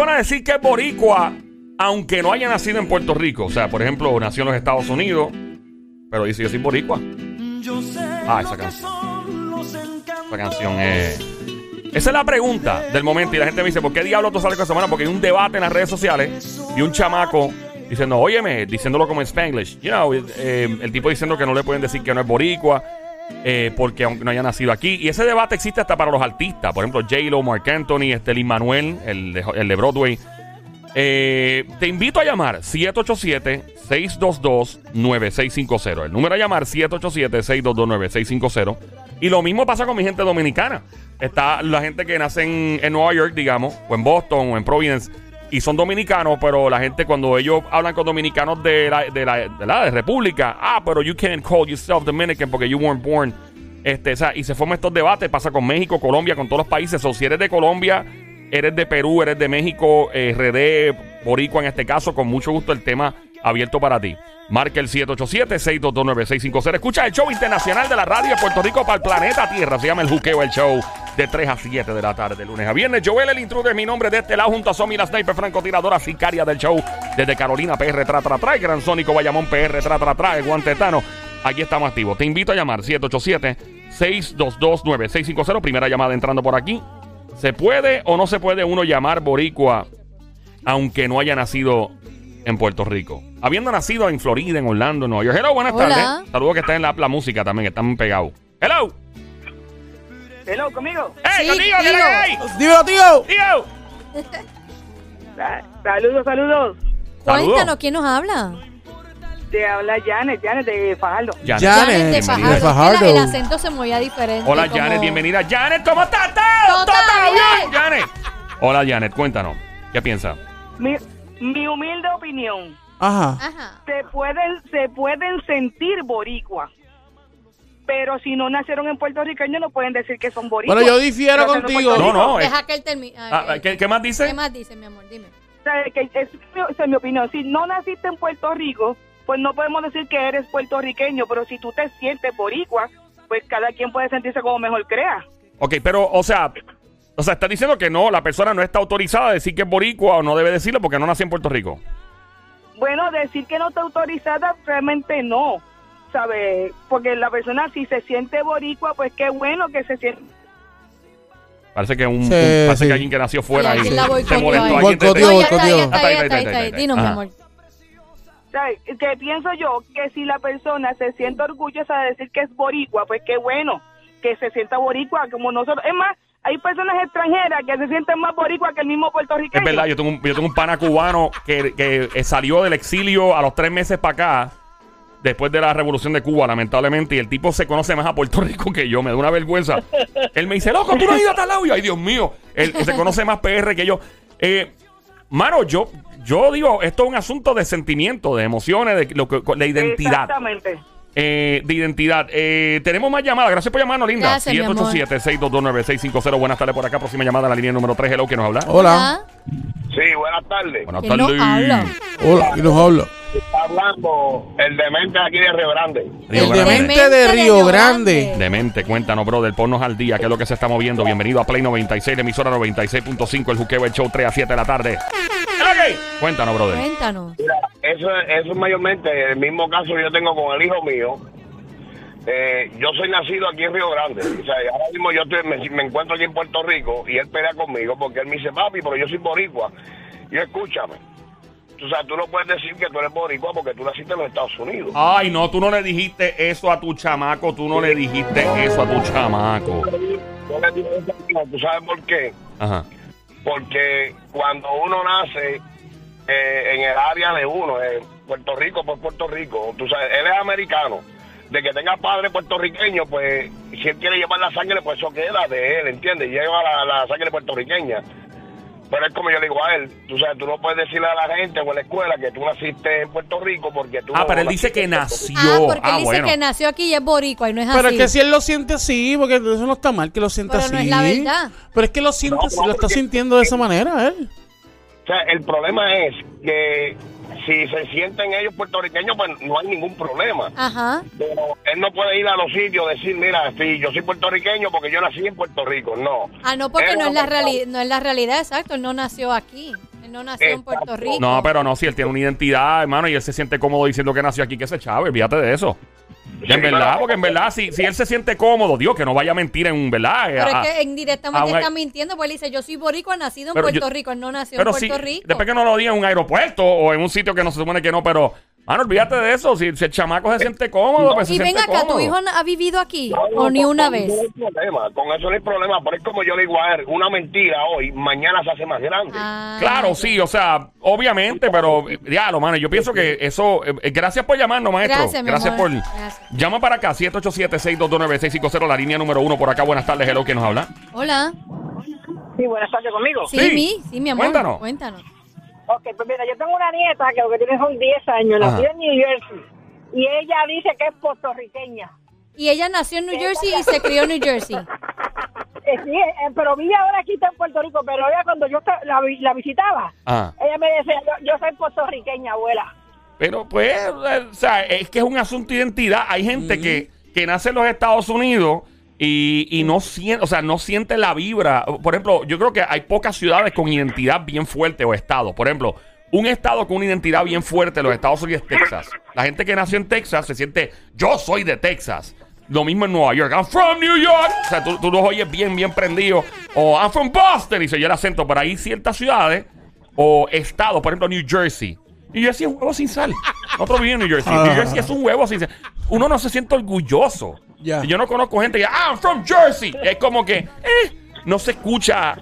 ¿Puede una persona decir que es boricua aunque no haya nacido en Puerto Rico? O sea, por ejemplo, nació en los Estados Unidos, pero dice yo soy boricua. Ah, esa canción. Esa canción es... Esa es la pregunta del momento y la gente me dice, ¿por qué diablo tú sales con esa semana? Porque hay un debate en las redes sociales y un chamaco diciendo, óyeme, diciéndolo como en Spanglish. You know, eh, el tipo diciendo que no le pueden decir que no es boricua eh, porque aunque no haya nacido aquí. Y ese debate existe hasta para los artistas. Por ejemplo, J-Lo, Mark Anthony, este Lin Manuel, el de, Broadway. Eh, te invito a llamar 787-622-9650. El número a llamar 787-622-9650. Y lo mismo pasa con mi gente dominicana. Está la gente que nace en, en Nueva York, digamos, o en Boston, o en Providence y son dominicanos, pero la gente cuando ellos hablan con dominicanos de la, de la, de la de República, ah, pero you can't call yourself Dominican porque you weren't born. Este, o sea, y se forman estos debates, pasa con México, Colombia, con todos los países. O si eres de Colombia, eres de Perú, eres de México, eh, RD, Boricua en este caso, con mucho gusto el tema abierto para ti. Marca el 787-622-9650. Escucha el show internacional de la radio de Puerto Rico para el planeta Tierra. Se llama El Juqueo, el show de 3 a 7 de la tarde, lunes a viernes. Joel, el intruder, mi nombre de este lado, junto a Somi, la sniper francotiradora sicaria del show. Desde Carolina, PR, tra, tra, tra. Gran Sónico, Bayamón, PR, tra, tra, tra. Guantetano. Aquí estamos activos. Te invito a llamar 787-622-9650. Primera llamada entrando por aquí. ¿Se puede o no se puede uno llamar boricua aunque no haya nacido en Puerto Rico. Habiendo nacido en Florida, en Orlando, en Nueva York. Hello, buenas Hola. tardes. Saludos que están en la, la música también, que están pegados. Hello. Hello, conmigo. ¡Hey, Sí, contigo, ¿qué tío. hay? Dímelo, tío. Tío. Sa- Saludos, saludos. Cuéntanos, ¿quién nos habla? Te habla Janet, Janet de Fajardo. Janet. Janet, Janet de bienvenida. Fajardo. De Fajardo. Es que la- El acento se movía diferente. Hola, como- Janet, bienvenida. Janet, ¿cómo estás? ¿Todo, está bien. bien, Janet? Hola, Janet, cuéntanos. ¿Qué piensas? Mi, mi humilde opinión, Ajá. Ajá. se pueden, se pueden sentir boricua, pero si no nacieron en puertorriqueño no pueden decir que son boricuas. Bueno, yo difiero Pero contigo. No, no. Deja que él termine. Ah, ay, ¿qué, qué más dice? ¿Qué más dice, mi amor? Dime. O sea, que es, esa es mi opinión. Si no naciste en Puerto Rico, pues no podemos decir que eres puertorriqueño, pero si tú te sientes boricua, pues cada quien puede sentirse como mejor crea. Ok, pero, o sea, o sea, está diciendo que no, la persona no está autorizada a decir que es boricua o no debe decirlo porque no nació en Puerto Rico. Bueno, decir que no está autorizada realmente no, ¿sabes? Porque la persona si se siente boricua, pues qué bueno que se siente. Parece que un, Sí, un- parece sí. que alguien que nació fuera Sí, y se molestó. ahí. Ah. Dinos, mi amor. ¿sabes? Que pienso yo que si la persona se siente orgullosa de decir que es boricua, pues qué bueno que se sienta boricua como nosotros. Es más, hay personas extranjeras que se sienten más boricua que el mismo puertorriqueño. Es verdad, yo tengo, un, yo tengo un pana cubano que, que, eh, salió del exilio a los tres meses para acá, después de la revolución de Cuba, lamentablemente, y el tipo se conoce más a Puerto Rico que yo, me da una vergüenza. Él me dice, loco, tú no has ido a tal lado. Y ay, Dios mío, él, él se conoce más PR que yo. Eh, mano, yo, yo digo, esto es un asunto de sentimiento, de emociones, de, lo que, de identidad. Exactamente. Eh, de identidad. Eh, tenemos más llamadas. Gracias por llamarnos, linda. Gracias, mi amor. 787-622-9650. Buenas tardes por acá. Próxima llamada a la línea número 3. Hello, que nos habla. Hola. Sí, buenas tardes. Buenas ¿Quién nos tardes. habla? Hola. ¿Quién nos habla? Está hablando el demente aquí de Río Grande. Río El Grande. demente de Río Grande. Demente, cuéntanos, brother, ponnos al día, qué es lo que se está moviendo. Bienvenido a Play 96, la emisora 96.5, el juqueo, el show 3 a 7 de la tarde. ¿Hello, qué? Cuéntanos, brother. Cuéntanos. Mira, eso, eso es mayormente el mismo caso que yo tengo con el hijo mío. Eh, yo soy nacido aquí en Río Grande. O sea, ahora mismo yo estoy- me, me encuentro aquí en Puerto Rico y él pelea conmigo porque él me dice, papi, pero yo soy boricua. Y yo, escúchame. O sea, tú no puedes decir que tú eres boricua porque tú naciste en los Estados Unidos. Ay, no, tú no le dijiste eso a tu chamaco, tú no le dijiste eso a tu chamaco. ¿Tú sabes por qué? Ajá. porque cuando uno nace eh, en el área de uno, en Puerto Rico por Puerto Rico, tú sabes, él es americano, de que tenga padre puertorriqueño, pues si él quiere llevar la sangre, pues eso queda de él, ¿entiendes? Lleva la, la sangre puertorriqueña. Pero es como yo le digo a él, tú sabes, tú no puedes decirle a la gente o en la escuela que tú naciste en Puerto Rico porque tú Ah, no pero él dice que nació. Ah, porque él Ah, dice bueno. que nació aquí y es boricua y no es Pero así. es que si él lo siente así, porque eso no está mal que lo sienta Pero así. no es la verdad. Pero es que lo siente No, así, lo está sintiendo de esa manera, él. O sea, el problema es que si se sienten ellos puertorriqueños, pues no hay ningún problema. Ajá. Pero él no puede ir a los sitios y decir, mira, sí, yo soy puertorriqueño porque yo nací en Puerto Rico. No. Ah, no, porque Él no es la realidad, no es la realidad, exacto. Él no nació aquí. Él no nació en Puerto. Rico. No, pero no, si él tiene una identidad, hermano, y él se siente cómodo diciendo que nació aquí, que se chave, olvídate de eso. Sí, en verdad, porque en verdad, si, si él se siente cómodo, Dios, que no vaya a mentir en verdad. Pero ah, es que indirectamente un- está mintiendo, porque él dice, yo soy boricua, nacido en Puerto yo- Rico. Él no nació Pero en Puerto Rico. después que no lo diga en un aeropuerto o en un sitio que no se supone que no, pero, mano, olvídate de eso. Si, si el chamaco se siente cómodo, pues se y ven siente acá, ¿tu hijo ha vivido aquí? No, no, ¿O ni con- una con vez? eso no hay problema, con eso no hay problema, pero es como yo le digo a él, una mentira hoy, mañana se hace más grande. Ah, Claro, sí, o sea, obviamente, pero eh, ya, lo mano, yo pienso que eso. eh, eh, gracias por llamarnos, maestro. Gracias, mi amor. por. Gracias. Llama para acá, 787-622-9650, la línea número uno por acá. Buenas tardes, hello, ¿quién nos habla? Hola. Sí, buenas tardes conmigo. Sí, Sí. mi, sí, mi amor. Cuéntanos. Cuéntanos. Ok, pues mira, yo tengo una nieta que lo que tiene son 10 años, Ajá. nació en New Jersey. Y ella dice que es puertorriqueña. Y ella nació en New Jersey y se crió en New Jersey. Eh, sí, eh, pero vive ahora aquí está en Puerto Rico, pero ella cuando yo la, vi- la visitaba, Ah. ella me decía, yo, yo soy puertorriqueña, abuela. Pero pues, eh, o sea, es que es un asunto de identidad. Hay gente que, que nace en los Estados Unidos y, y no siente, o sea, no siente la vibra. Por ejemplo, yo creo que hay pocas ciudades con identidad bien fuerte o estados. Por ejemplo, un estado con una identidad bien fuerte los Estados Unidos es Texas. La gente que nació en Texas se siente, yo soy de Texas. Lo mismo en Nueva York. I'm from New York. O sea, tú, tú los oyes bien, bien prendidos. O I'm from Boston. Y se oye el acento. Pero hay ciertas ciudades o estados, por ejemplo, New Jersey. New Jersey es un huevo sin sal. Nosotros vivimos en New Jersey. New Jersey es un huevo sin sal. Uno no se siente orgulloso. Ya. Yo no conozco gente que, ah, I'm from Jersey. Es como que, eh, no se escucha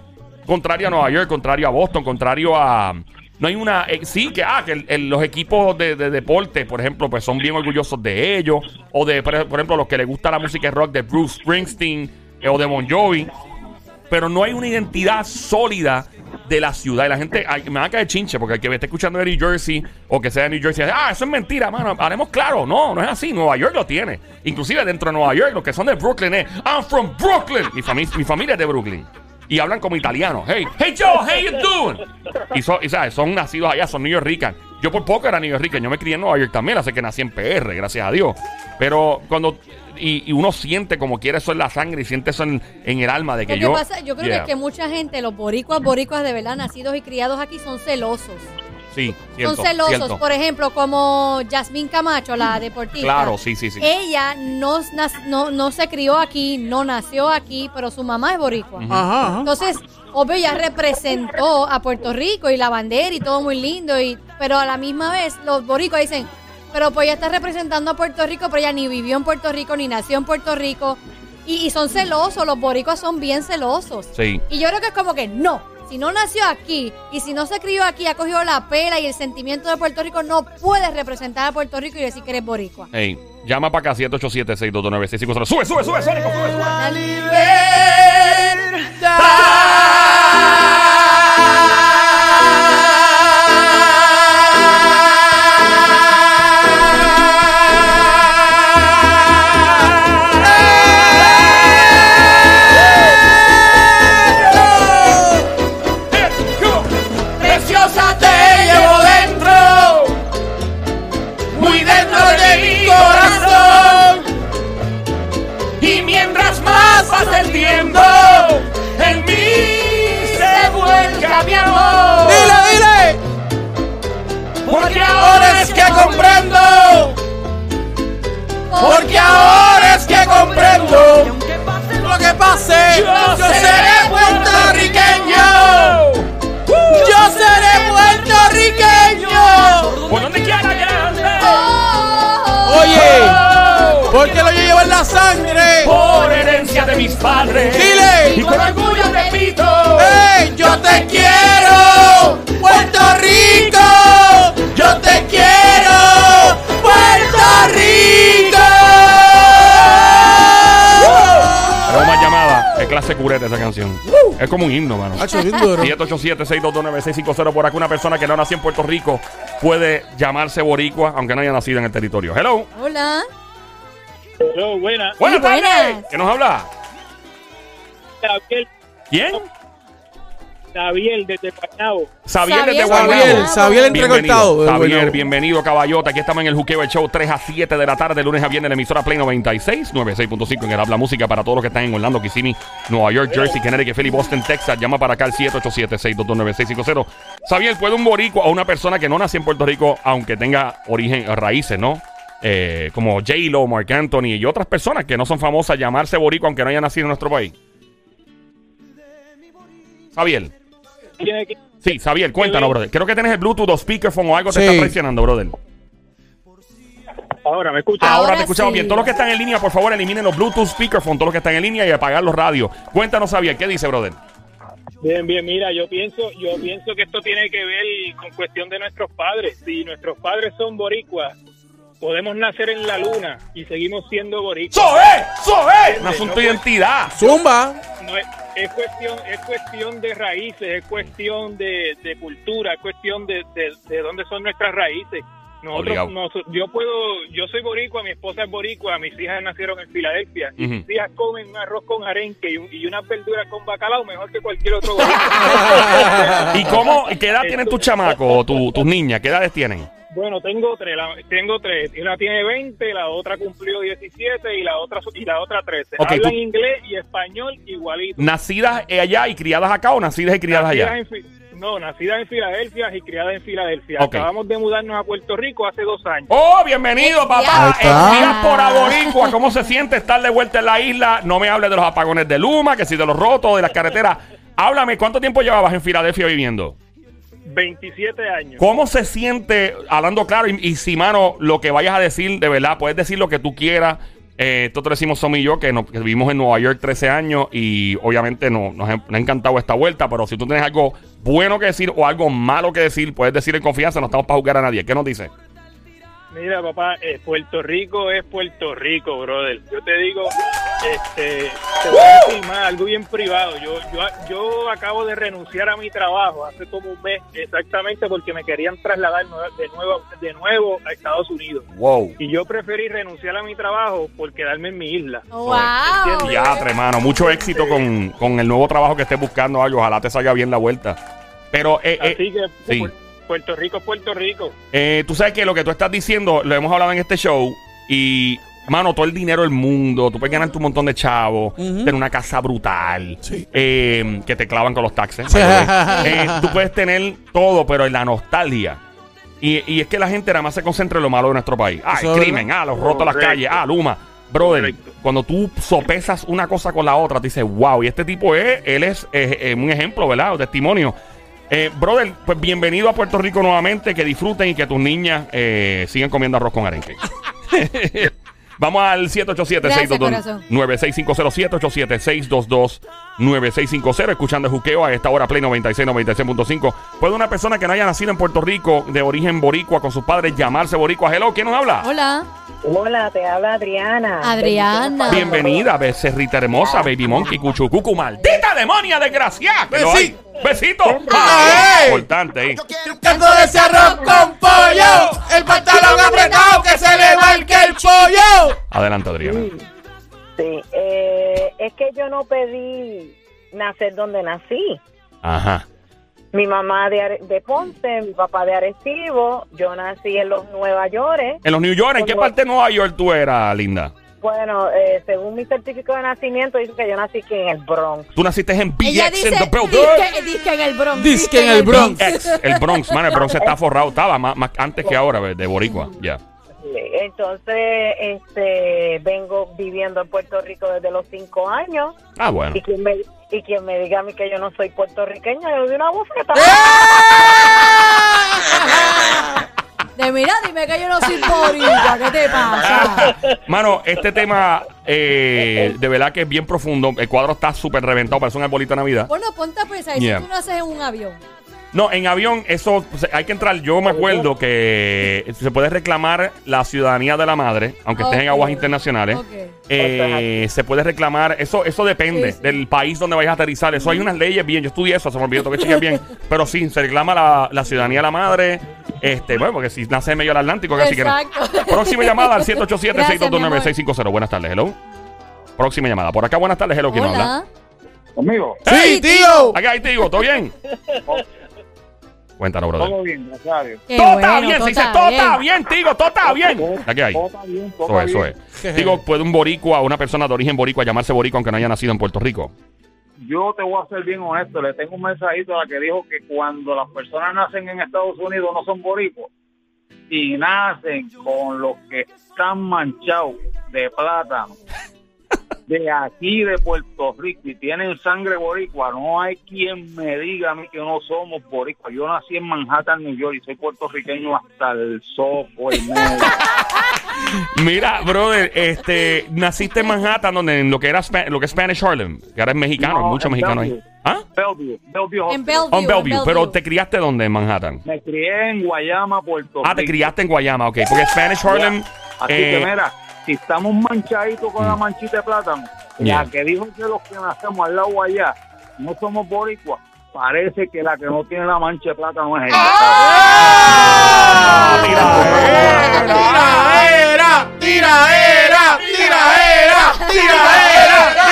contrario a Nueva York, contrario a Boston, contrario a. No hay una. eh, sí, que, ah, los equipos de, de deporte, por ejemplo, pues son bien orgullosos de ellos. O de, por ejemplo, los que les gusta la música rock de Bruce Springsteen eh, o de Bon Jovi pero no hay una identidad sólida de la ciudad. Y la gente, me va a caer chinche, porque el que me esté escuchando de New Jersey o que sea de New Jersey, ah, eso es mentira, mano. Haremos claro, no, no es así. Nueva York lo tiene. Inclusive dentro de Nueva York, los que son de Brooklyn es, I'm from Brooklyn. Mi, fami- mi familia es de Brooklyn. Y hablan como italianos. Hey, hey Joe, how you doing? Y, son, y ¿sabes? son nacidos allá, son New Yorkers. Yo por poco era Yorker. Yo me crié en Nueva York también, así que nací en PR, gracias a Dios. Pero cuando... Y, y uno siente como quiere eso en la sangre y siente eso en, en el alma de que yo... pasa, yo creo Yeah. que, que mucha gente, los boricuas, boricuas de verdad, nacidos y criados aquí, son celosos. Sí, cierto, son celosos. cierto. Por ejemplo, como Yasmín Camacho, la deportista. Claro, sí, sí, sí. Ella no, no, no se crió aquí, no nació aquí, pero su mamá es boricua. Ajá, ajá. Entonces, obvio, ella representó a Puerto Rico y la bandera y todo muy lindo, y, pero a la misma vez los boricuas dicen, pero pues ella está representando a Puerto Rico, pero ella ni vivió en Puerto Rico, ni nació en Puerto Rico, y, y son celosos, los boricuas son bien celosos. Sí. Y yo creo que es como que no, si no nació aquí y si no se crió aquí, ha cogido la pela y el sentimiento de Puerto Rico, no puedes representar a Puerto Rico y decir que eres boricua. Ey, llama para acá 787-622-9650. Sube, sube, sube, Sónico, sube, sube. Preciosa Es como un himno, mano. Hacho, bien duro. 787-622-9650. Por acá una persona que no nació en Puerto Rico puede llamarse boricua, aunque no haya nacido en el territorio. Hello. Hola. Hello, buena. Buenas buenas. tardes. ¿Qué nos habla? Gabriel, ¿Quién? Xavier desde Guaynabo. Xavier desde Xavier, Guaynabo. Xavier, Xavier entrecortado. Bueno. bienvenido, caballota. Aquí estamos en el Juqueo el Show 3 a 7 de la tarde, lunes a viernes, en la emisora Play 96, 96.5 en el Habla Música para todos los que están en Orlando, Kissimmee, Nueva York, Jersey, Connecticut, Philly, Boston, Texas. Llama para acá al 787-622-9650. Xavier, ¿puede un boricua o una persona que no nació en Puerto Rico, aunque tenga origen, raíces, ¿no? Eh, como J-Lo, Mark Anthony y otras personas que no son famosas, llamarse boricua aunque no haya nacido en nuestro país? Que- Sí, Xavier, cuéntanos, brother. Creo que tienes el Bluetooth o speakerphone o algo te Sí. está presionando, brother. Ahora me escucha. Ahora, Ahora te escuchamos sí. bien. Todos los que están en línea, por favor, eliminen los Bluetooth speakerphone, todos los que están en línea y apagar los radios. Cuéntanos, Xavier, ¿qué dice, brother? Bien, bien, mira, yo pienso, yo pienso que esto tiene que ver con cuestión de nuestros padres. Si nuestros padres son boricuas, podemos nacer en la luna y seguimos siendo boricuas. ¡Soe! ¡Soe! Un asunto de identidad. Zumba. No es, es cuestión, es cuestión de raíces, es cuestión de, de cultura, es cuestión de, de, de dónde son nuestras raíces. Nosotros, nos- yo puedo, yo soy boricua, mi esposa es boricua, mis hijas nacieron en Filadelfia y Ujú. mis hijas comen un arroz con arenque y, un- y unas verduras con bacalao mejor que cualquier otro boricua. ¿Y cómo? ¿Qué edad tienen tus chamacos o tu- tus niñas? ¿Qué edades tienen? Bueno, tengo tres, la- tengo tres. Una tiene 20, la otra cumplió 17 y la otra y la otra 13. Ok, Hablan tú- inglés y español igualito. ¿Nacidas allá y criadas acá o nacidas y criadas Nacidas allá? en no, nacidas en Filadelfia y criadas en Filadelfia. Ok. Acabamos de mudarnos a Puerto Rico hace dos años. ¡Oh, bienvenido, papá! Ahí está. En diáspora boricua, ¿cómo se siente estar de vuelta en la isla? No me hables de los apagones de Luma, que si de los rotos, de las carreteras. Háblame, ¿cuánto tiempo llevabas en Filadelfia viviendo? 27 años. ¿Cómo se siente, hablando claro, y, si, mano, lo que vayas a decir, de verdad, puedes decir lo que tú quieras? Eh, lo decimos Somi y yo, que, nos, vivimos en Nueva York 13 años y obviamente no, nos, ha, encantado esta vuelta, pero si tú tienes algo bueno que decir o algo malo que decir, puedes decir en confianza, no estamos para juzgar a nadie. ¿Qué nos dice? Mira, papá, eh, Puerto Rico es Puerto Rico, brother. Yo te digo, este, te voy a decir más, algo bien privado. Yo, yo, yo acabo de renunciar a mi trabajo hace como un mes, exactamente porque me querían trasladar de nuevo, de nuevo a Estados Unidos. Wow. Y yo preferí renunciar a mi trabajo por quedarme en mi isla. ¡Wow! Ya, hermano, mucho éxito con, con el nuevo trabajo que estés buscando, algo. Ojalá te salga bien la vuelta. Pero, eh, eh, Así que sí. Puerto Rico es Puerto Rico. Eh, tú sabes que lo que tú estás diciendo, lo hemos hablado en este show. Y, mano, todo el dinero del mundo. Tú puedes ganarte un montón de chavos. Tener una casa brutal. Sí. eh, que te clavan con los taxes. Way. Eh, tú puedes tener todo, pero en la nostalgia. Y, y es que la gente nada más se concentra en lo malo de nuestro país. Ah, el es crimen, ah, los rotos a las calles, ah, Luma. Brother, Correcto. cuando tú sopesas una cosa con la otra, te dices, wow, y este tipo es, él es eh, eh, un ejemplo, ¿verdad? Un testimonio. Eh, brother, pues bienvenido a Puerto Rico nuevamente, que disfruten y que tus niñas eh, sigan comiendo arroz con arenque. Vamos al 787-622-9650, 787-622-9650, escuchando el juqueo a esta hora, Play 96, 96.5. ¿Puede una persona que no haya nacido en Puerto Rico, de origen boricua, con sus padres, llamarse boricua? Hello, ¿quién nos habla? Hola. Hola, te habla Adriana. Adriana. Bienvenida, becerrita hermosa, baby monkey, cuchucucu, maldita demonia desgraciada. que lo hay. Besito. Ah, ¡Ay! importante ahí. Canto de ese arroz con pollo. El pantalón apretado que se le marque el pollo. Adelante, Adriana. Sí, eh, es que yo no pedí nacer donde nací. Ajá. Mi mamá de, Are- de Ponce, mi papá de Arecibo, yo nací en los Nueva York. En los New York, ¿en qué parte de Nueva York tú eras, linda? Bueno, eh, según mi certificado de nacimiento, dice que yo nací aquí en el Bronx. Tú naciste en Ella BX dice, in the disque, disque en el Bronx. Disque en el Bronx. Ex, el Bronx, man, el Bronx está forrado, estaba más, más antes que ahora, de Boricua, ya. Entonces, este, vengo viviendo en Puerto Rico desde los cinco años. Ah, bueno. Y quien me, y quien me diga a mí que yo no soy puertorriqueña, yo le doy una bofeta. De mira, dime que yo no soy boricua. ¿Qué te pasa? Mano, este tema eh, de verdad que es bien profundo. El cuadro está súper reventado, parece un arbolito de Navidad. Bueno, ponte a pensar. Yeah. Si tú naces en un avión. No, en avión, eso o sea, hay que entrar. Yo me acuerdo que se puede reclamar la ciudadanía de la madre, aunque estés en Ok. aguas internacionales. Ok. Eh, se puede reclamar, eso eso depende Sí, sí. del país donde vayas a aterrizar. Eso hay unas leyes bien, yo estudié eso, se me olvidó tengo que chequear bien. Pero sí, se reclama la, la ciudadanía de la madre. Este, bueno, porque si nace en medio del Atlántico, casi que no. Exacto. Próxima llamada al Gracias, mi 787-622-9650. Buenas tardes, hello. Próxima llamada. Por acá, buenas tardes, hello. ¿Quién nos habla? Hola. Conmigo. Sí, tío. Aquí ahí te digo, ¿todo bien? Cuéntanos, brother. Todo bien, gracias a Dios. Qué todo está bueno, bien, todo se dice está todo bien. está bien, Tigo, todo está bien. Aquí hay. Todo está bien, todo Eso está es, eso bien. es. Digo, ¿puede un boricua, una persona de origen boricua llamarse boricua aunque no haya nacido en Puerto Rico? Yo te voy a ser bien honesto, le tengo un mensajito a la que dijo que cuando las personas nacen en Estados Unidos no son boricuas y nacen con los que están manchados de plátano de aquí de Puerto Rico y tienen sangre boricua, no hay quien me diga a mí que no somos boricuas. Yo nací en Manhattan, New York y soy puertorriqueño hasta el soco, medio. Mira, brother, este, naciste en Manhattan, donde en lo que era lo que es Spanish Harlem, que ahora es mexicano, hay No, muchos en mexicanos ahí. Bellevue. ¿Ah? Bellevue, Bellevue En. Bellevue. Oh, en Bellevue, pero te criaste dónde en Manhattan? Me crié en Guayama, Puerto Ah, te Rico. criaste en Guayama, ok, porque Spanish Harlem Así eh, que mira, si estamos manchaditos con la manchita de plátano, Yeah. la que dijo que los que nacemos al lado allá no somos boricuas, parece que la que no tiene la mancha de plátano es ella. ¡Ah! Tiraera, tiraera, tiraera, tiraera. Tiraera.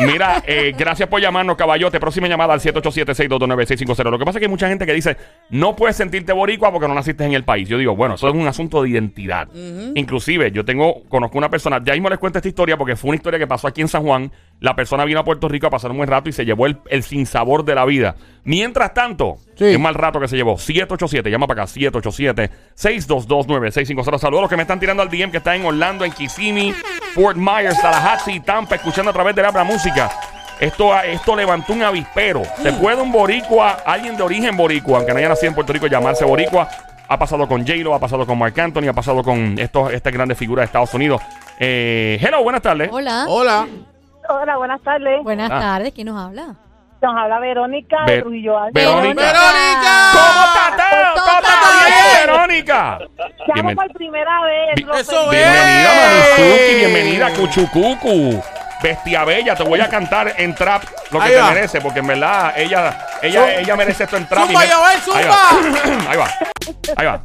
Mira, eh, gracias por llamarnos, caballote. Próxima llamada al 787-622-9650. Lo que pasa es que hay mucha gente que dice, no puedes sentirte boricua porque no naciste en el país. Yo digo, bueno, eso es un asunto de identidad. Inclusive, yo tengo, conozco una persona, ya mismo les cuento esta historia porque fue una historia que pasó aquí en San Juan. La persona vino a Puerto Rico a pasar un buen rato y se llevó el, el sinsabor de la vida. Mientras tanto, Sí. es mal rato que se llevó. 787, llama para acá, 787-622-9650. Saludos a los que me están tirando al DM que están en Orlando, en Kissimmee, Fort Myers, Tallahassee, Tampa, escuchando a través de la música. Esto, esto levantó un avispero. ¿Se puede un boricua, alguien de origen boricua, aunque no haya nacido en Puerto Rico, llamarse boricua? Ha pasado con J-Lo, ha pasado con Mark Anthony, ha pasado con estos, estas grandes figuras de Estados Unidos. Eh, hello, buenas tardes. Hola. Hola. Hola, buenas tardes. Buenas Ah. tardes. ¿Quién nos habla? Nos habla Verónica Ve- de Trujillo. Verónica. Verónica. ¿Cómo Verónica? Llamo por primera vez. Eso felicito. Bienvenida. Mamizuki. Bienvenida, Cuchucucu. Bestia Bella, te voy a cantar en trap lo que Ahí te va. merece, porque en verdad ella, ella, Zumba. ella merece esto en trap. Zumba, y me- Joel, Ahí va. Ahí va. Ahí va.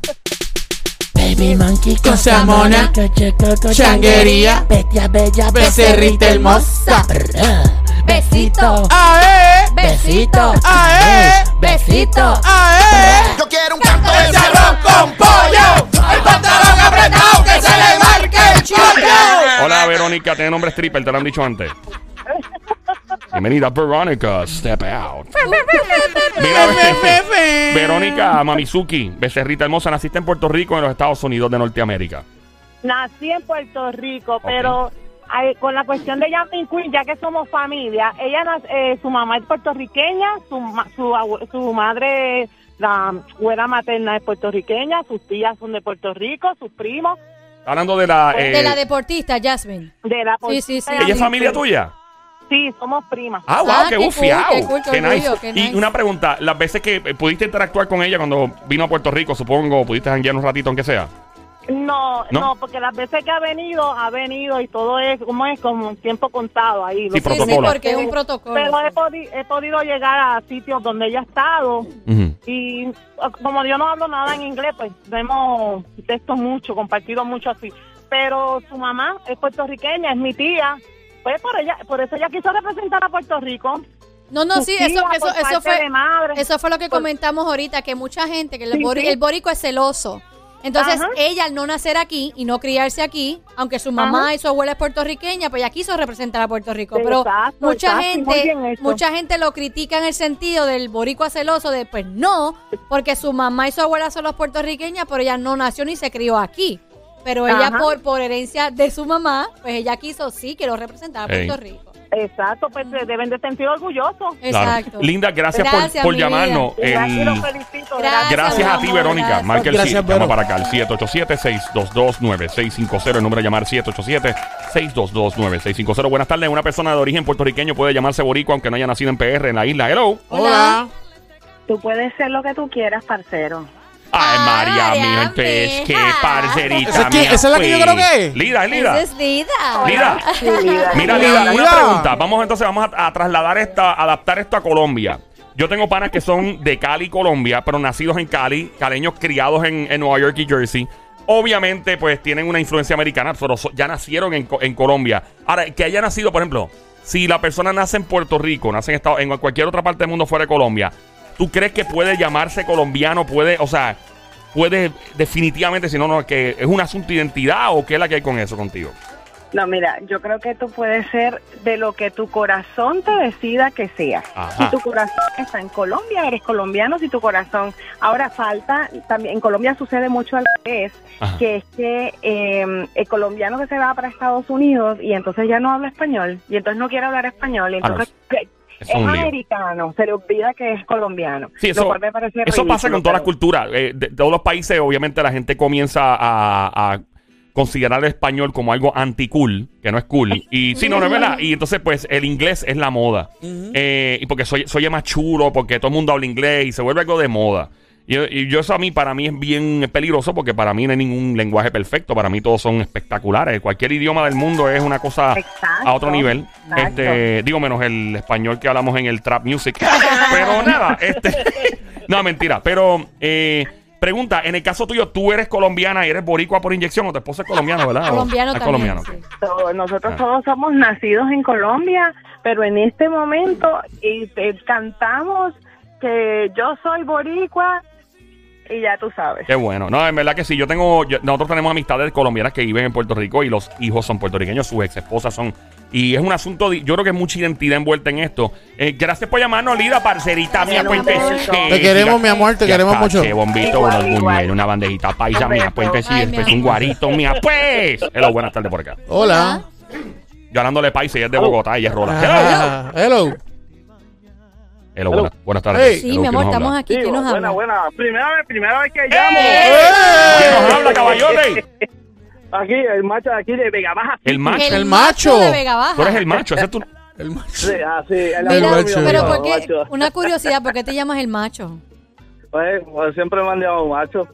Baby monkey Cosa mona, changuería, changuería, bestia bella, becerrita hermosa. Besito, ¡Ae! besito, ¡Ae! besito. ¡Ae! Yo quiero un canto de ¡Ese arroz con pollo! ¡El pantalón apretado que se le marque el chollo! Hola, Verónica. Tiene nombre stripper, te lo han dicho antes. Bienvenida, Verónica. Step out. Mira. Verónica Mamizuki, becerrita hermosa, naciste en Puerto Rico, en los Estados Unidos de Norteamérica. Nací en Puerto Rico, pero ay, con la cuestión de Jumping Queen, ya que somos familia, ella eh, su mamá es puertorriqueña, su, ma- su, su madre, la abuela materna es puertorriqueña, sus tías son de Puerto Rico, sus primos Hablando de la. eh, De la deportista, Jasmine. de la Sí, sí, sí. ¿Ella es familia tuya? Sí, somos primas. Ah, wow, Ah, qué qué cool, bufiado. qué cool, qué Qué nice. Y una pregunta, las veces que eh, pudiste interactuar con ella cuando vino a Puerto Rico, supongo, pudiste janguear un ratito aunque sea. No, ¿No? no, porque las veces que ha venido, ha venido y todo es como es como un tiempo contado ahí. Sí, Lo- Sí, sí, protocolo. porque es un protocolo. Pero he, sí. podi- he podido llegar a sitios donde ella ha estado y como yo no hablo nada en inglés, pues hemos texto mucho, compartido mucho así. Pero su mamá es puertorriqueña, es mi tía. Pues por ella, por eso ella quiso representar a Puerto Rico. No, no, sí, eso, eso, eso fue, eso fue lo que Por- comentamos ahorita, que mucha gente, que el, Sí, bori- sí. el borico es celoso. Entonces, Ajá. ella al no nacer aquí y no criarse aquí, aunque su mamá Ajá. y su abuela es puertorriqueña, pues ella quiso representar a Puerto Rico. Pero Exacto, mucha exacto, gente, mucha gente lo critica en el sentido del boricua celoso de, pues no, porque su mamá y su abuela son los puertorriqueñas, pero ella no nació ni se crió aquí. Pero ella Ajá. por, por herencia de su mamá, pues ella quiso, sí, quiero representar a. Puerto Rico. Exacto, pues deben de sentir orgullosos. Claro. Exacto. Linda, gracias, por- Gracias, por, llamarnos. El- los felicito. Gracias. Gracias a ti, amor, Verónica. gracias. Marca el Gracias, sí, llama para acá, el 787-622-9650. El número de llamar 787-622-9650. Buenas tardes. Una persona de origen puertorriqueño puede llamarse boricua aunque no haya nacido en PR, en la isla. Hello. Hola. Tú puedes ser lo que tú quieras, parcero. Ay, María, María mía, entonces, qué parcerita ¿Esa es que- mía esa es la que yo fue. creo que es? Lida, es Lida. Esa es Lida. Lida. Mira, Lida. Lida, una pregunta. Vamos entonces, vamos a, a trasladar esta, adaptar esto a Colombia. Yo tengo panas que son de Cali, Colombia, pero nacidos en Cali, caleños criados en, en Nueva York y Jersey. Obviamente, pues tienen una influencia americana, pero so- ya nacieron en, en Colombia. Ahora, que haya nacido, por ejemplo, si la persona nace en Puerto Rico, nace en, Estado, en cualquier otra parte del mundo fuera de Colombia, ¿tú crees que puede llamarse colombiano? Puede, o sea, puede definitivamente, si no, no, que es un asunto de identidad o qué es la que hay con eso contigo? No, mira, yo creo que tú puedes ser de lo que tu corazón te decida que seas. Ajá. Si tu corazón está en Colombia, eres colombiano. Si tu corazón. Ahora falta, también en Colombia sucede mucho al revés, Ajá. que es que eh, el colombiano que se va para Estados Unidos y entonces ya no habla español y entonces no quiere hablar español y Ah, entonces es es un lío. americano, se le olvida que es colombiano. Sí, lo eso, cual me parece eso pasa con todas las culturas. Eh, de, de todos los países, obviamente, la gente comienza a, a considerar el español como algo anti-cool, que no es cool. Y sí, no, no es verdad. Y entonces, pues, el inglés es la moda. Eh, y porque soy, soy más chulo, porque todo el mundo habla inglés y se vuelve algo de moda. Y, y yo eso a mí, para mí es bien peligroso porque para mí no hay ningún lenguaje perfecto. Para mí todos son espectaculares. Cualquier idioma del mundo es una cosa Exacto, a otro nivel. exacto. Este, digo, menos el español que hablamos en el trap music. Pero nada, este. No, mentira. Pero, eh, pregunta: en el caso tuyo, ¿tú eres colombiana y eres boricua por inyección o tu esposa es colombiana, verdad? Colombiano también. colombiano. sí. Nosotros Ah. todos somos nacidos en Colombia, pero en este momento y cantamos que yo soy boricua y ya tú sabes. Qué bueno. No, en verdad que sí. Yo tengo. yo- nosotros tenemos amistades colombianas que viven en Puerto Rico y los hijos son puertorriqueños, sus ex esposas son. Y es un asunto. de- yo creo que hay mucha identidad envuelta en esto. Eh, gracias por llamarnos, Lida, parcerita mía. Puente amor. Chique. Te queremos, mi amor, te Ya queremos mucho. che, bombito, Igual, unos igual. buñuelos, una bandejita paisa, Un mía. beso. Ay, mi después un amor. guarito, mía. Pues. Hello, buenas tardes por acá. Hola. Yo hablándole paisa, ella es de Bogotá, ella es Rola. Hello. Ah, hello. Hello, buenas, buenas tardes. Hey. Sí, Hello, mi ¿quién amor, estamos habla? aquí. ¿Quién nos habla? buena. Primera vez, primera vez que llamo. ¿Quién nos habla, caballote? Aquí, el macho de aquí de Vega Baja. El macho. El macho. de Vega Baja. Tú eres el macho, ese es tu. El macho. Sí, ah, sí, el Mira, El macho. pero El ¿por qué? macho. Una curiosidad, ¿por qué te llamas el macho? Pues, pues, siempre me han llamado macho.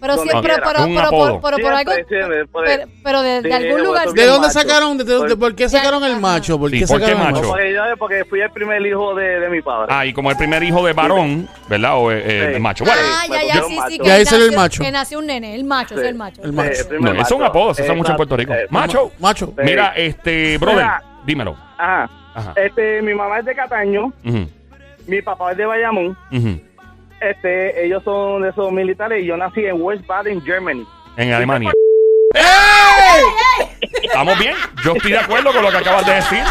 Pero Donde siempre, quiera. pero, Un pero, apodo. pero, por algo, Siempre, siempre, por- pero, pero de, de Sí, algún lugar. ¿De dónde macho. sacaron? ¿De, por qué sacaron el macho? ¿Por Sí, qué ¿por qué sacaron el macho? Porque fui el primer hijo de, de mi padre. Ah, y como el primer hijo de varón, ¿verdad? O eh, eh, Sí. el macho. Bueno, Ah, ya, ya, sí, sí. Que salió el nació- macho. Que nació un nene, el macho, Sí. es el macho. El macho. Sí, el primer no, eso es un macho. apodo, se usa mucho en Puerto Rico. Eh, Macho. Macho. Sí. Mira, este, brother, dímelo. Ajá. Este, mi mamá es de Cataño, mi papá es de Bayamón. Este, ellos son de esos militares y yo nací en West Baden, Germany. En Alemania. ¿Estamos bien? Yo estoy de acuerdo con lo que acabas de decir.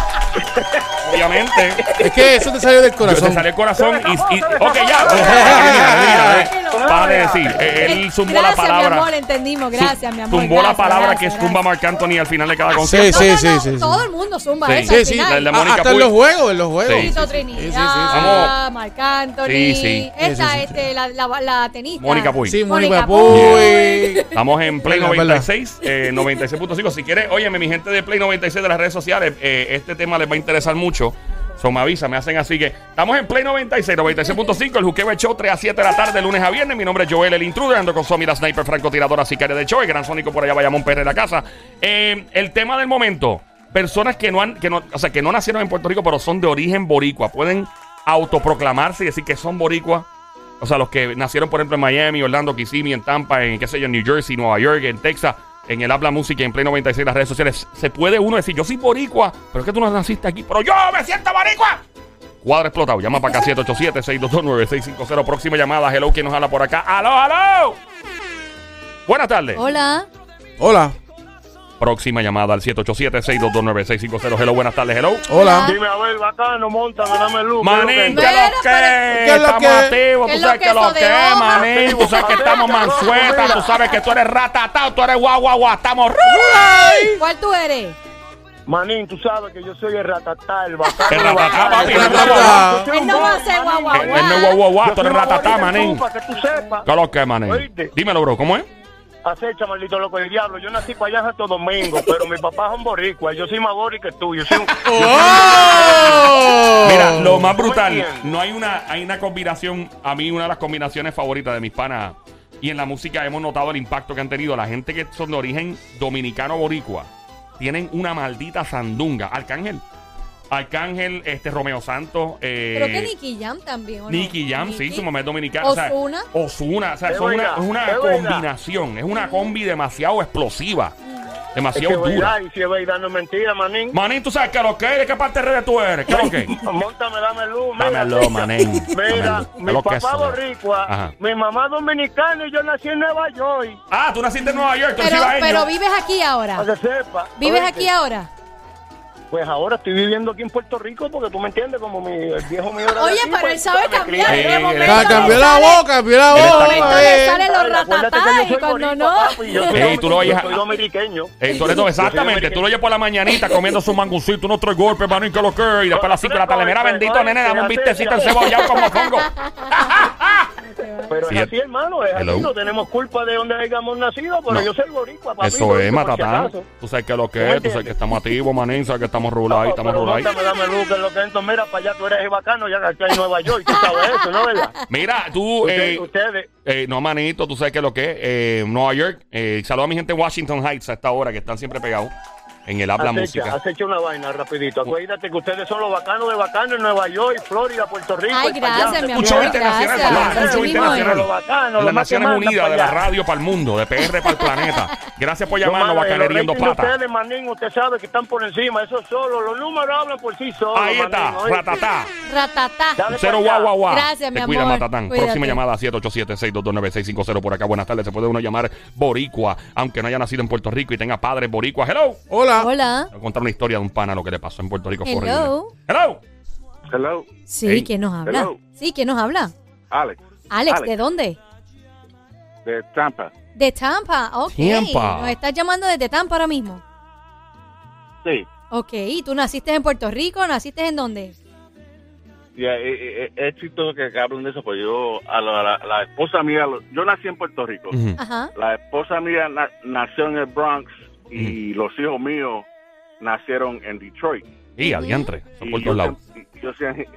Obviamente. Es que eso te salió del Yo te corazón. salió el corazón y, y- ok, ya. Eh. Para de decir, eh, él zumbó la Gracias, mi amor, palabra. entendimos. Gracias, mi amor. Zumbó la palabra gracias, que gracias. zumba Marc Anthony al final de cada concierto. Sí, no, sí, no, sí, sí. Todo el mundo zumba Sí. eso Sí, sí. Ah, Hasta en los juegos, en los juegos. Sí. Tito Sí, Trinidad. Marc Anthony, Sí, sí. esta, Sí, sí, sí. este, la, la, la tenista. Mónica Puig. Sí, Mónica Puy. Estamos en Play Verdad, 96, eh, 96.5. Si quieres, óyeme, mi gente de Play 96 de las redes sociales, eh, este tema les va a interesar mucho. So, me me hacen así que estamos en Play 96, 96.5, el Juqueo Show 3 a 7 de la tarde, lunes a viernes. Mi nombre es Joel, el intruder, ando con Somi, la sniper, francotiradora, sicaria de show, el gran sónico por allá, vayamos perro de la casa. Eh, el tema del momento, personas que no han, que no, o sea, que no nacieron en Puerto Rico, pero son de origen boricua, pueden autoproclamarse y decir que son boricua. O sea, los que nacieron, por ejemplo, en Miami, Orlando, Kissimmee, en Tampa, en, qué sé yo, en New Jersey, Nueva York, en Texas, en el Habla Música, en Play 96, las redes sociales. Se puede uno decir, yo soy boricua, pero es que tú no naciste aquí, pero yo me siento boricua. Cuadro explotado. Llama para acá 787-622-9650. Próxima llamada. Hello, ¿quién nos habla por acá? ¡Aló, aló! Buenas tardes. Hola. Hola. Próxima llamada al 787-622-9650. Hello, buenas tardes. Hello. Hola. Dime, a ver, bacano, montame, dame luz. Manín, ¿qué Mira, lo que? ¿Qué es lo Estamos que? activos, ¿Qué tú es sabes lo que que lo que es, manín. Tú sabes que estamos mansuetas, tú sabes que tú eres ratatao, tú eres guau, guau, guau, estamos. ¿Cuál tú eres? Manín, tú sabes que yo soy el ratatá, el bacano. El ratatá, papi, el el ratatá. ratatá. Él no va a ser guau, El no guau, guau, tú eres ratatá, manín. Para que tú sepas. ¿Qué lo que, manín? Dímelo, bro, ¿cómo es? Acecha, maldito loco del diablo. Yo nací para allá en Santo Domingo, pero mi papá es un boricua. Yo soy más bori que tú. Yo soy un... ¡Oh! Mira, lo más ¿Tú me brutal, no hay una, hay una combinación, a mí una de las combinaciones favoritas de mis panas y en la música hemos notado el impacto que han tenido la gente que son de origen dominicano boricua. Tienen una maldita sandunga. Arcángel. Arcángel, este Romeo Santos. Eh, Creo que Nicky Jam también. ¿o no? Nicky Jam, sí, Nicky. su mamá es dominicana. Ozuna. O sea, Ozuna, o sea, Es una, es una combinación, es una combi demasiado explosiva. Demasiado es que dura. y si es verdad, no es mentira, manín. Manín, ¿tú sabes qué es lo que es? ¿De qué parte de tú eres? ¿Qué es lo que es? Móntame, dame luz. Dámelo, mira. manín. Mira, mi que papá boricua, Ajá. mi mamá dominicana y yo nací en Nueva York. Ah, tú naciste en Nueva York, tú eres Pero, pero vives aquí ahora. Para que sepa. ¿Vives aquí ahora? Pues ahora estoy viviendo aquí en Puerto Rico porque tú me entiendes, como mi el viejo mío era de Oye, aquí, pero pues, él sabe cambiar. De él- momento Ah, cambió la boca, cambió la De boca. momento le eh. sale los Ay, acuérdate que yo ratatá y cuando no. papi, yo soy, Ey, tú lo yo oyes- soy dominiqueño. Eh, tú eres- exactamente, tú lo oyes por la mañanita comiendo su mangucito, unos tres golpes, manín, que lo que y después a las 5 de la tarde, mira, bendito nene, dame un vistecito encebollado como pongo. Pero Sí, es así, hermano, es Hello. así, no tenemos culpa de donde hayamos nacido, pero No. yo soy boricua, papi. Eso es, matatán. Tú sabes que lo que ¿Tú me es, tú sabes que estamos activos, manín, sabes que estamos rulay, estamos rulay. móntame, dame luz, que lo que entonces, mira, para allá tú eres bacano, ya que aquí en Nueva York, tú sabes eso, ¿no, verdad? Mira, tú, Ustedes, eh, ustedes, eh, no, manito, tú sabes que lo que es, eh, Nueva York, eh, saludo a mi gente en Washington Heights a esta hora, que están siempre pegados en el habla Acecha, música. acecha una vaina rapidito. Acuérdate que ustedes son los bacanos de bacanos en Nueva York, Florida, Puerto Rico. Ay, gracias, mi Escucho amor, internacional, gracias. mismo internacional. Lo las Naciones Unidas, de la radio para el mundo, de PR para el planeta. Gracias por llamarnos, malo, bacanería los riendo ratings de pata. ustedes, manín, usted sabe que están por encima, eso solo, los números hablan por sí solos. Ahí está, ratatá. Ratatá. Cero guau guau guau. Gracias, mi Te cuida, amor. Matatán. Cuídate. Próxima llamada 787-622-9650 por acá. Buenas tardes. Se puede uno llamar Boricua, aunque no haya nacido en Puerto Rico y tenga padres Boricua. Hello. Hola. Hola. Voy a contar una historia de un pana lo que le pasó en Puerto Rico. Fue horrible. Hello. Hello. Hello, Sí, Hey. ¿quién nos habla? Hello. Sí, ¿quién nos habla? Alex, Alex, Alex. ¿de dónde? de Tampa. De Tampa, ok. Tampa. Nos estás llamando desde Tampa ahora mismo. Sí, Ok, ¿y tú naciste en Puerto Rico? ¿Naciste en dónde? ya, eh, eh, es chistoso que que hablen de eso, pues yo, a la, la- la esposa mía, lo- yo nací en Puerto Rico. Ujú. Ajá. La esposa mía na- nació en el Bronx y los hijos míos nacieron en Detroit. Y adiantre. Son Y por yo, todos lados. siempre, yo, siempre,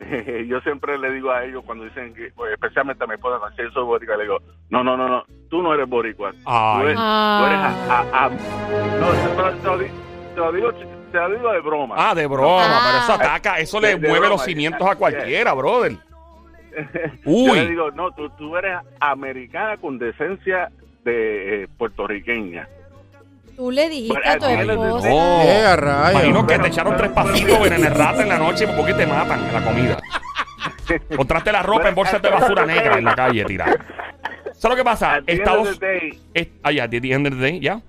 yo siempre le digo a ellos cuando dicen que, pues, especialmente a mi esposa, cuando dicen soy boricua, le digo, no, no, no, no, tú no eres boricua. Tú eres, tú eres Ah. a- a- a- no, te, te lo digo, te lo digo de broma. Ah, de broma, Ah. pero eso ataca, eso le De- de mueve broma, los cimientos a cualquiera, brother. Yo Uy. le digo, no, tú, tú eres americana con decencia de eh, puertorriqueña. Tú le dijiste a tu esposa. Oh. Eh, rayos. Imagino que te echaron tres pasitos veneno rata en la noche porque te matan en la comida. Contraste la ropa en bolsas de basura negra en la calle tirada. ¿Sabes lo que pasa? At the end Estados ah, ya, the end of the day, ya.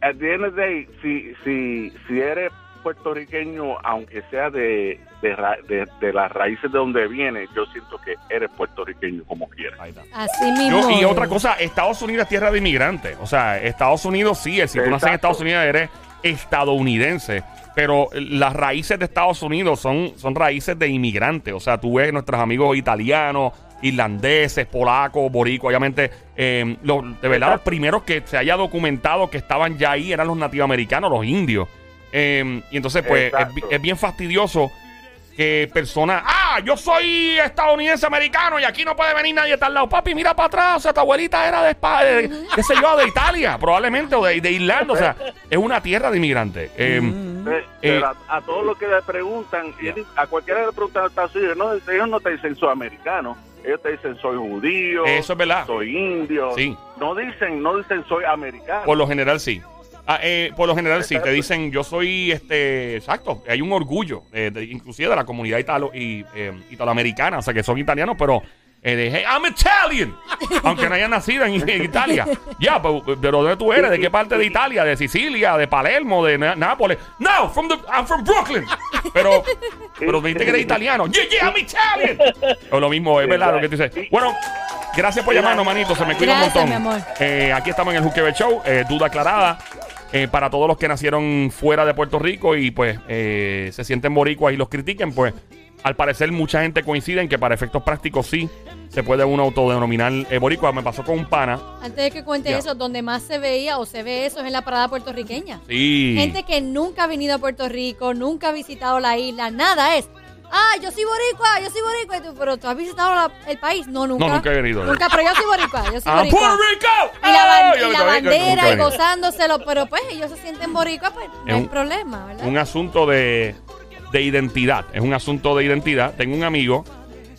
at the end of the day, si, si, si eres puertorriqueño, aunque sea de, de, ra- de, de las raíces de donde vienes, yo siento que eres puertorriqueño como quieras. Ahí está. Así mismo. Yo- y es. otra cosa, Estados Unidos es tierra de inmigrantes. O sea, Estados Unidos sí, si tú naces en Exacto. Estados Unidos eres estadounidense. Pero las raíces de Estados Unidos son, son raíces de inmigrantes. O sea, tú ves nuestros amigos italianos, irlandeses, polacos, boricos, obviamente, eh, los- de verdad, los primeros que se haya documentado que estaban ya ahí eran los nativos americanos, los indios. Eh, y entonces, pues, es, bien fastidioso que personas, ah, yo soy estadounidense americano y aquí no puede venir nadie a tal lado. Papi, mira para atrás, o sea, tu abuelita era de España, de, qué sé yo, de Italia, probablemente, o de, de Irlanda, o sea, es una tierra de inmigrantes. Eh, Eh, Eh, pero a, a todos los que le preguntan, a cualquiera que le preguntan a Estados Unidos, no, ellos no te dicen soy americano, ellos te dicen soy judío, Eso es verdad. soy indio. Sí. No dicen, no dicen soy americano. Por lo general sí. Ah, eh, por lo general sí, te dicen yo soy este, exacto, hay un orgullo, eh, de- inclusive de la comunidad italo y eh, italoamericana, o sea que son italianos, pero eh, de hey, I'm Italian, aunque no hayan nacido en, en Italia. Ya, pero, pero ¿dónde tú eres? ¿De qué parte de Italia? ¿De Sicilia? ¿De Palermo? ¿De Na- Nápoles? No, from the, I'm from Brooklyn. Pero, pero dijiste que eres italiano. Yeah, yeah, I'm Italian. O lo mismo, es verdad lo que tú dices. Bueno, gracias por llamarnos, manito, se me cuida un Gracias, montón. mi amor. Eh, aquí estamos en el Juquebe Show, eh, duda aclarada. Eh, para todos los que nacieron fuera de Puerto Rico y pues eh, se sienten boricuas y los critiquen, pues al parecer mucha gente coincide en que para efectos prácticos sí se puede uno autodenominar eh, boricua. Me pasó con un pana. Antes de que cuente eso, donde más se veía o se ve eso es en la parada puertorriqueña. Sí. Gente que nunca ha venido a Puerto Rico, nunca ha visitado la isla, nada es. Ah, yo soy boricua, yo soy boricua. Y tú, pero tú has visitado la- el país. No, nunca. No, nunca he venido. Nunca, pero yo soy boricua, yo soy ¡Ah, boricua. Puerto Rico! Y la, ban- ¡Ah! y Yo la todavía nunca he bandera y venido. gozándoselo, pero pues ellos se sienten boricua, pues no Es hay un- problema, ¿verdad? un asunto de, de identidad. Es un asunto de identidad. Tengo un amigo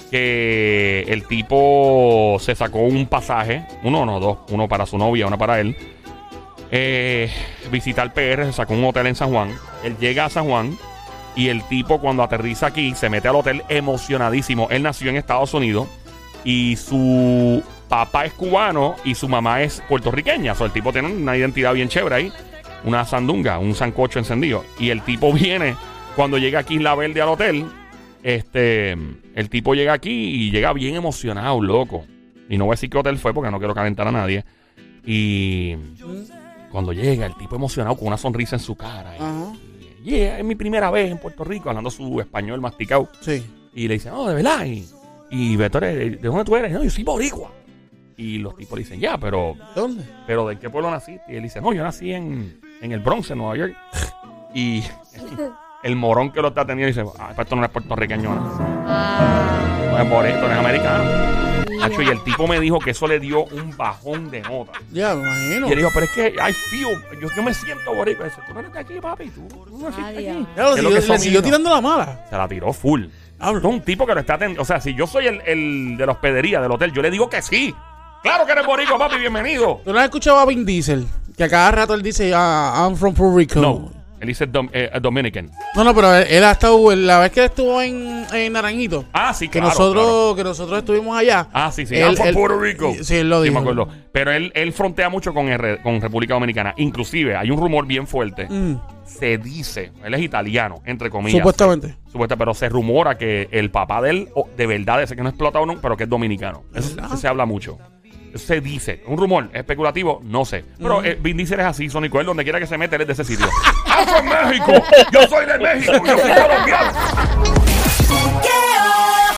que el tipo se sacó un pasaje, uno no, dos, uno para su novia, uno para él. eh, visitar PR, se sacó un hotel en San Juan. Él llega a San Juan y el tipo cuando aterriza aquí se mete al hotel emocionadísimo. Él nació en Estados Unidos y su papá es cubano y su mamá es puertorriqueña. O sea, el tipo tiene una identidad bien chévere ahí. Una sandunga, un sancocho encendido. Y el tipo viene, cuando llega aquí en La Verde al hotel, este, el tipo llega aquí y llega bien emocionado, loco. Y no voy a decir qué hotel fue porque no quiero calentar a nadie. Y cuando llega, el tipo emocionado con una sonrisa en su cara. Yeah, es mi primera vez en Puerto Rico, hablando su español masticado. Sí. Y le dicen, oh, de verdad. Y, y Beto, ¿de de dónde tú eres? No, yo soy boricua. Y los tipos le dicen, ya, pero, ¿Dónde? pero ¿de qué pueblo naciste? Y él dice, no, yo nací en, en el Bronx, en Nueva York. Y el morón que lo está atendiendo dice, ah, esto no es puertorriqueño, no, Ah, no es boricua, no es americano. Hacho, y el tipo me dijo que eso le dio un bajón de nota. Ya, me imagino. Y él dijo, pero es que I feel, yo, yo me siento boricua. Y dice, tú no eres de aquí, papi, tú, tú naciste Adiós. aquí. Ya, lo ¿Qué es lo siguió- que son le siguió tirando la mala. Se la tiró full. Hablo. Es un tipo que lo está atendiendo. O sea, si yo soy el, el de la hospedería del hotel, yo le digo que sí. Claro que eres boricua, papi, bienvenido. ¿Tú no has escuchado a Vin Diesel? Que a cada rato él dice, ah, I'm from Puerto Rico. No, él dice dom- eh, Dominican. No, no, pero él, él ha estado, la vez que él estuvo en, en Naranjito, Ah, sí, que claro. nosotros claro. que nosotros estuvimos allá. Ah, sí, sí. Él- from él- Puerto Rico. Sí, él lo Sí, dijo. me acuerdo. Pero él, él frontea mucho con, R- con República Dominicana. Inclusive, hay un rumor bien fuerte. Mm, Se dice, él es italiano, entre comillas. supuestamente. Supuesta, pero se rumora que el papá de él, o- de verdad, ese que no explota uno, pero que es dominicano. Eso, eso se habla mucho se dice, un rumor especulativo, no sé. Pero mm. eh, Vin Diesel es así, Sonic, él donde quiera que se mete, él es de ese sitio. ¡Ah, soy México! ¡Yo soy de México! ¡Yo soy colombiano!